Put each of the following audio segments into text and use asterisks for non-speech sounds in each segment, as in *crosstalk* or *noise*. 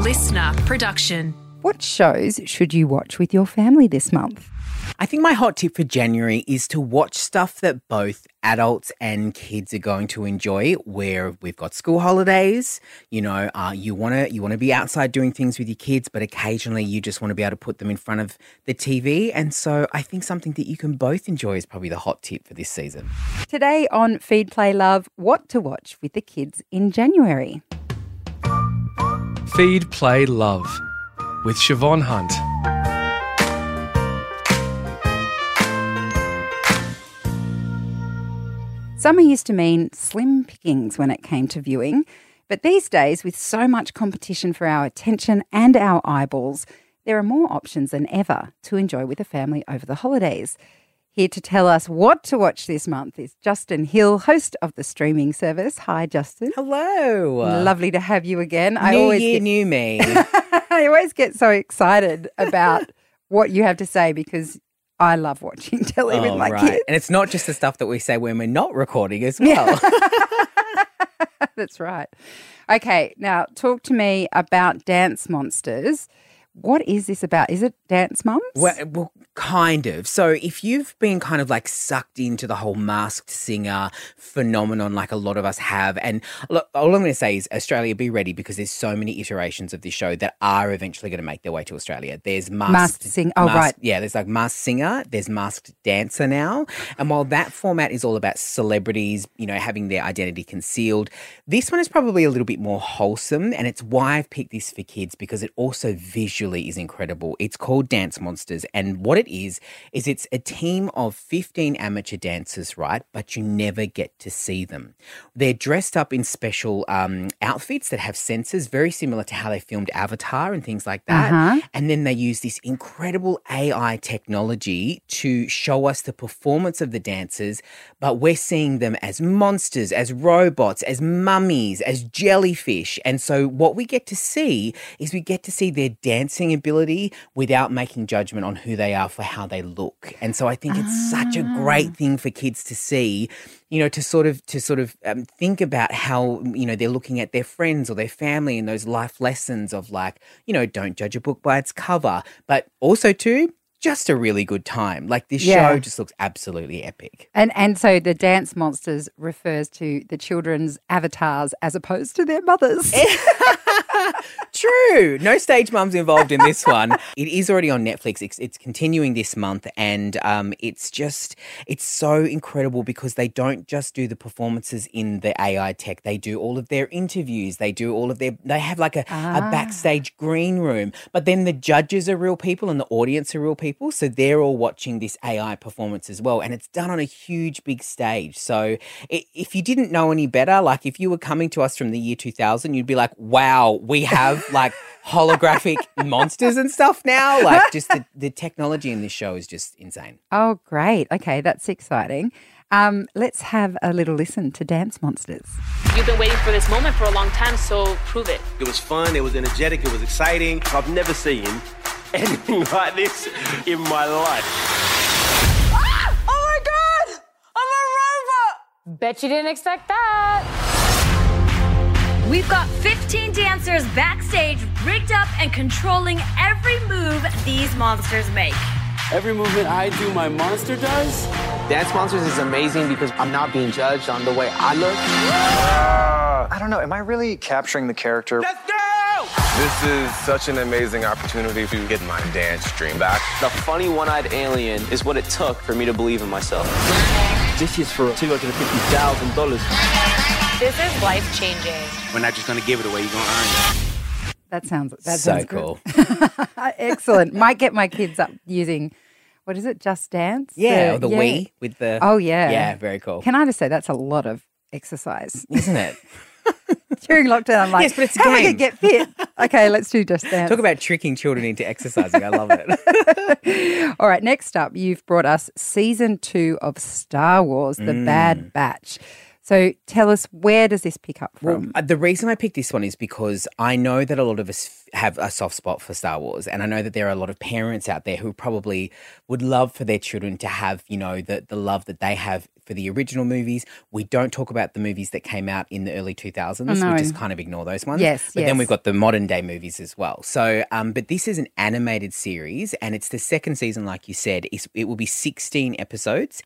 LiSTNR production. What shows should you watch with your family this month? I think my hot tip for January is to watch stuff that both adults and kids are going to enjoy. Where we've got school holidays, you know, uh, you want to you want to be outside doing things with your kids, but occasionally you just want to be able to put them in front of the TV. And so I think something that you can both enjoy is probably the hot tip for this season. Today on Feed Play Love, what to watch with the kids in January. Feed, Play, Love with Siobhan Hunt. Summer used to mean slim pickings when it came to viewing, but these days, with so much competition for our attention and our eyeballs, there are more options than ever to enjoy with a family over the holidays. Here to tell us what to watch this month is Justin Hill, host of the streaming service. Hi, Justin. Hello. Lovely to have you again. New I always year, get, new me. *laughs* I always get so excited about *laughs* what you have to say because I love watching *laughs* telly with Oh, my right. kids. And it's not just the stuff that we say when we're not recording as well. That's right. Okay, now talk to me about Dance Monsters. What is this about? Is it Dance Mums? Well, well, kind of. So, if you've been kind of like sucked into the whole masked singer phenomenon, like a lot of us have, and look, all I'm going to say is Australia, be ready because there's so many iterations of this show that are eventually going to make their way to Australia. There's masked, Masked Sing- oh, masked- right. yeah. There's like masked singer. There's masked dancer now, and while that format is all about celebrities, you know, having their identity concealed, this one is probably a little bit more wholesome, and it's why I've picked this for kids because it also visually is incredible. It's called Dance Monsters, and what it is is it's a team of 15 amateur dancers, right? But you never get to see them. They're dressed up in special um, outfits that have sensors, very similar to how they filmed Avatar and things like that. Uh-huh. And then they use this incredible AI technology to show us the performance of the dancers, but we're seeing them as monsters, as robots, as mummies, as jellyfish. And so what we get to see is we get to see their dancing ability without making judgment on who they are for how they look. And so I think it's such a great thing for kids to see you know to sort of to sort of um, think about how you know they're looking at their friends or their family and those life lessons of like you know don't judge a book by its cover but also too just a really good time like this Yeah. show just looks absolutely epic And and so the Dance Monsters refers to the children's avatars as opposed to their mothers. *laughs* *laughs* True. No stage mums involved in this one. it is already on Netflix. It's, it's continuing this month, and um, it's just it's so incredible because they don't just do the performances in the AI tech. They do all of their interviews. They do all of their. They have like a, a backstage green room, but then the judges are real people and the audience are real people, so they're all watching this AI performance as well, and it's done on a huge big stage. So i if you didn't know any better, like if you were coming to us from the year 2000, you'd be like, wow, we have like holographic *laughs* monsters and stuff now. Like just the, the *laughs* technology in this show is just insane. oh, great. Okay, that's exciting. Um, let's have a little listen to Dance Monsters. You've been waiting for this moment for a long time, so prove it. It was fun, it was energetic, it was exciting. I've never seen anything *laughs* like this in my life. Oh my god! I'm a robot! Bet you didn't expect that. We've got 15 dancers backstage, rigged up and controlling every move these monsters make. Every movement I do, my monster does. Dance Monsters is amazing because I'm not being judged on the way I look. Ah. I don't know. Am I really capturing the character? Let's go! This is such an amazing opportunity to get my dance dream back. The funny one-eyed alien is what it took for me to believe in myself. This is for $250,000. This is life changing. We're not just gonna give it away, you're gonna earn it. That sounds that so sounds good. cool. *laughs* Excellent. Might get my kids up using what is it? Just Dance. Yeah, The- or the Wii with the. Oh yeah. Yeah, very cool. Can I just say that's a lot of exercise Isn't it? *laughs* during lockdown? I'm like, Yes, but it's a how am I gonna get fit? Okay, let's do Just Dance. Talk about tricking children into exercising. I love it. *laughs* All right, next up, you've brought us season two of Star Wars: The Mm. Bad Batch. So tell us, where does this pick up from? uh, the reason I picked this one is because I know that a lot of us have a soft spot for Star Wars, and I know that there are a lot of parents out there who probably would love for their children to have, you know, the the love that they have for the original movies. We don't talk about the movies that came out in the early 2000s. Oh, no. We just kind of ignore those ones. Yes, But then we've got the modern day movies as well. So, um, but this is an animated series and it's the second season, like you said. It's, it will be 16 episodes.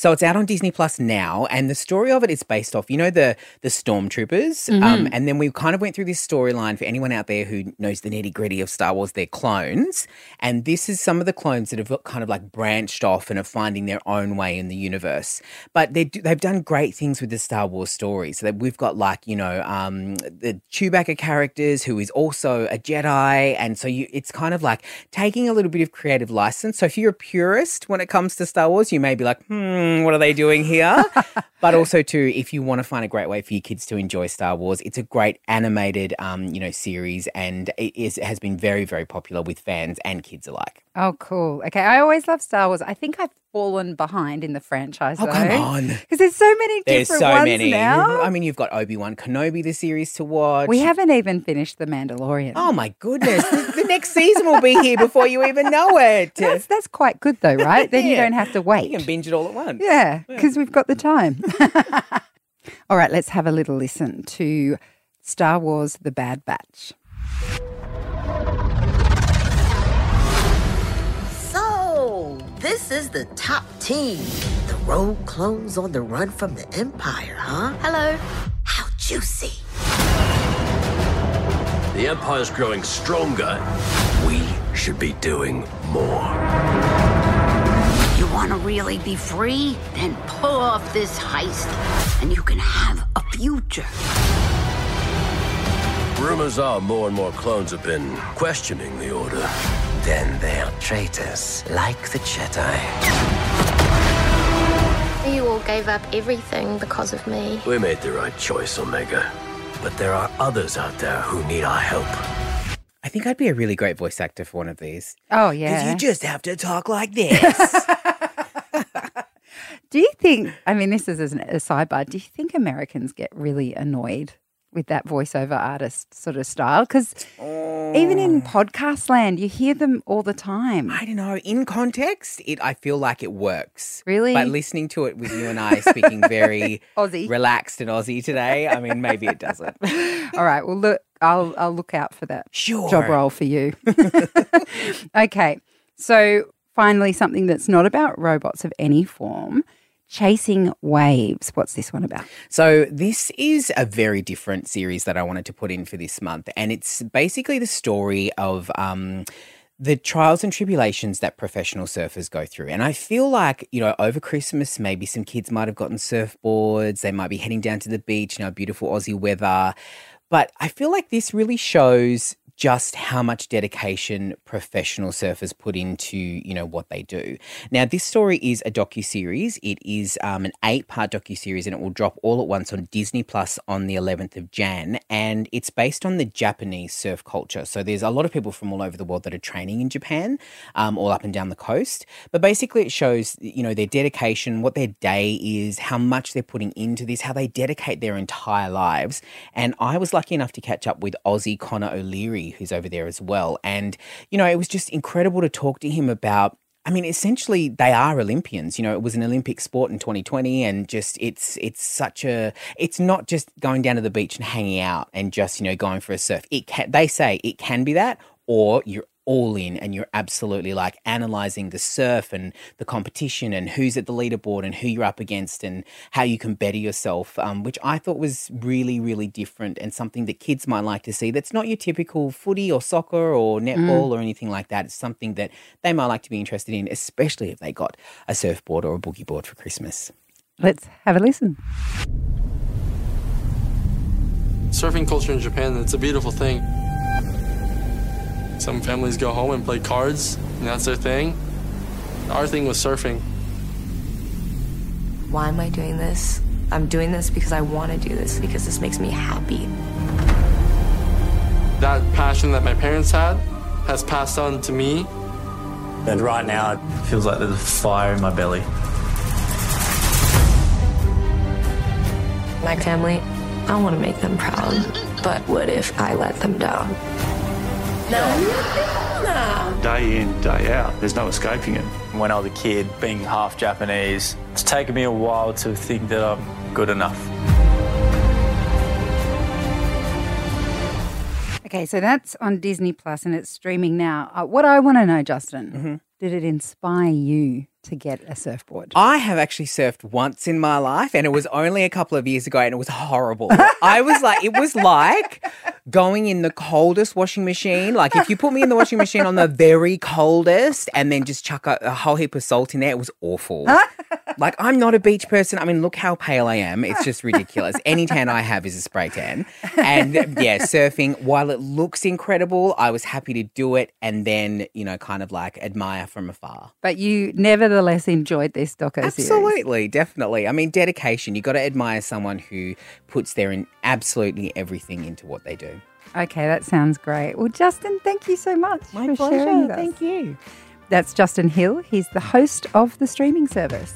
So it's out on Disney Plus now, and the story of it is based off, you know, the the stormtroopers. Um, and then we kind of went through this storyline for anyone out there who knows the nitty gritty of Star Wars. They're clones, and this is some of the clones that have kind of like branched off and are finding their own way in the universe. But they do, they've done great things with the Star Wars story. So that we've got like you know um, the Chewbacca characters who is also a Jedi, and so you it's kind of like taking a little bit of creative license. So if you're a purist when it comes to Star Wars, you may be like, hmm, what are they doing here? *laughs* but also too, if you want to find a great way for your kids to enjoy Star Wars, it's a great animated, um, you know, series, and it is it has been very, very popular with fans and kids alike. Oh, cool. Okay, I always love Star Wars. I think I've fallen behind in the franchise. Oh, come on. Because there's so many There's different so ones many. now. I mean, you've got Obi Wan Kenobi, the series to watch. We haven't even finished The Mandalorian. Oh my goodness! the, the next season will be here before you even know it. *laughs* That's, that's quite good, though, right? Then you don't have to wait. You can binge it all at once. Yeah, because we've got the time. *laughs* All right, let's have a little listen to Star Wars The Bad Batch. This is the top team. The rogue clones on the run from the Empire, huh? Hello. How juicy. The Empire's growing stronger. We should be doing more. You want to really be free? Then pull off this heist, and you can have a future. Rumors are more and more clones have been questioning the Order. Then they're traitors, like the Jedi. You all gave up everything because of me. We made the right choice, Omega. But there are others out there who need our help. I think I'd be a really great voice actor for one of these. Oh, yeah. Because you just have to talk like this. *laughs* *laughs* Do you think, I mean, this is as an- a sidebar, do you think Americans get really annoyed with that voiceover artist sort of style? Because even in oh. podcast land, you hear them all the time. I don't know. In context, it I feel like it works. Really? But listening to it with you and I speaking very *laughs* Aussie. relaxed and Aussie today, I mean, maybe it doesn't. *laughs* All right. Well, look, I'll I'll look out for that Sure. job role for you. *laughs* okay. So finally, something that's not about robots of any form. Chasing waves. What's this one about? So, this is a very different series that I wanted to put in for this month. And it's basically the story of um, the trials and tribulations that professional surfers go through. And I feel like, you know, over Christmas, maybe some kids might have gotten surfboards, they might be heading down to the beach in our beautiful Aussie weather. But I feel like this really shows just how much dedication professional surfers put into you know what they do. Now, this story is a docu series. It is um, an eight part docu series, and it will drop all at once on Disney Plus on the 11th of Jan. And it's based on the Japanese surf culture. So there's a lot of people from all over the world that are training in Japan, um, all up and down the coast. But basically, it shows you know their dedication, what their day is, how much they're putting into this, how they dedicate their entire lives. And I was lucky enough to catch up with Aussie Connor O'Leary, who's over there as well. And, you know, it was just incredible to talk to him about. I mean, essentially, they are Olympians. You know, it was an Olympic sport in 2020, and just it's it's such a. It's not just going down to the beach and hanging out and just you know going for a surf. It can, they say it can be that, or you're all in and you're absolutely like analyzing the surf and the competition and who's at the leaderboard and who you're up against and how you can better yourself, um, which I thought was really, really different and something that kids might like to see. That's not your typical footy or soccer or netball or anything like that. It's something that they might like to be interested in, especially if they got a surfboard or a boogie board for Christmas. Let's have a listen. Surfing culture in Japan, it's a beautiful thing. Some families go home and play cards, and that's their thing. Our thing was surfing. Why am I doing this? I'm doing this because I want to do this, because this makes me happy. That passion that my parents had has passed on to me. And right now, it feels like there's a fire in my belly. My family, I want to make them proud, but what if I let them down? Day in, day out, there's no escaping it. When I was a kid, being half Japanese, it's taken me a while to think that I'm good enough. Okay, so that's on Disney Plus and it's streaming now. Uh, what I want to know, Justin, did it inspire you to get a surfboard? I have actually surfed once in my life, and it was only a couple of years ago, and it was horrible. I was like, it was like going in the coldest washing machine. Like, if you put me in the washing machine on the very coldest and then just chuck a, a whole heap of salt in there, it was awful. *laughs* like, I'm not a beach person. I mean, look how pale I am. It's just ridiculous. Any tan I have is a spray tan. And yeah, surfing, while it looks incredible, I was happy to do it and then, you know, kind of like admire from afar. But you nevertheless enjoyed this doco series. Absolutely, definitely. I mean, dedication. You got to admire someone who puts their in absolutely everything into what they do. Okay, that sounds great. Well, Justin, thank you so much My for pleasure. sharing with us. Thank you. That's Justin Hill. He's the host of the streaming service.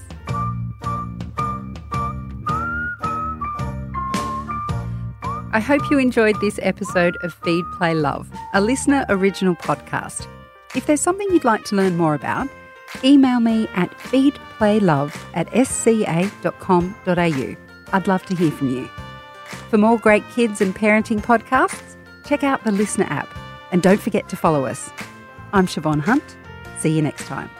I hope you enjoyed this episode of Feed Play Love, a LiSTNR original podcast. If there's something you'd like to learn more about, email me at feedplaylove at sca.com.au. I'd love to hear from you. For more great kids and parenting podcasts, check out the LiSTNR app and don't forget to follow us. I'm Siobhan Hunt. See you next time.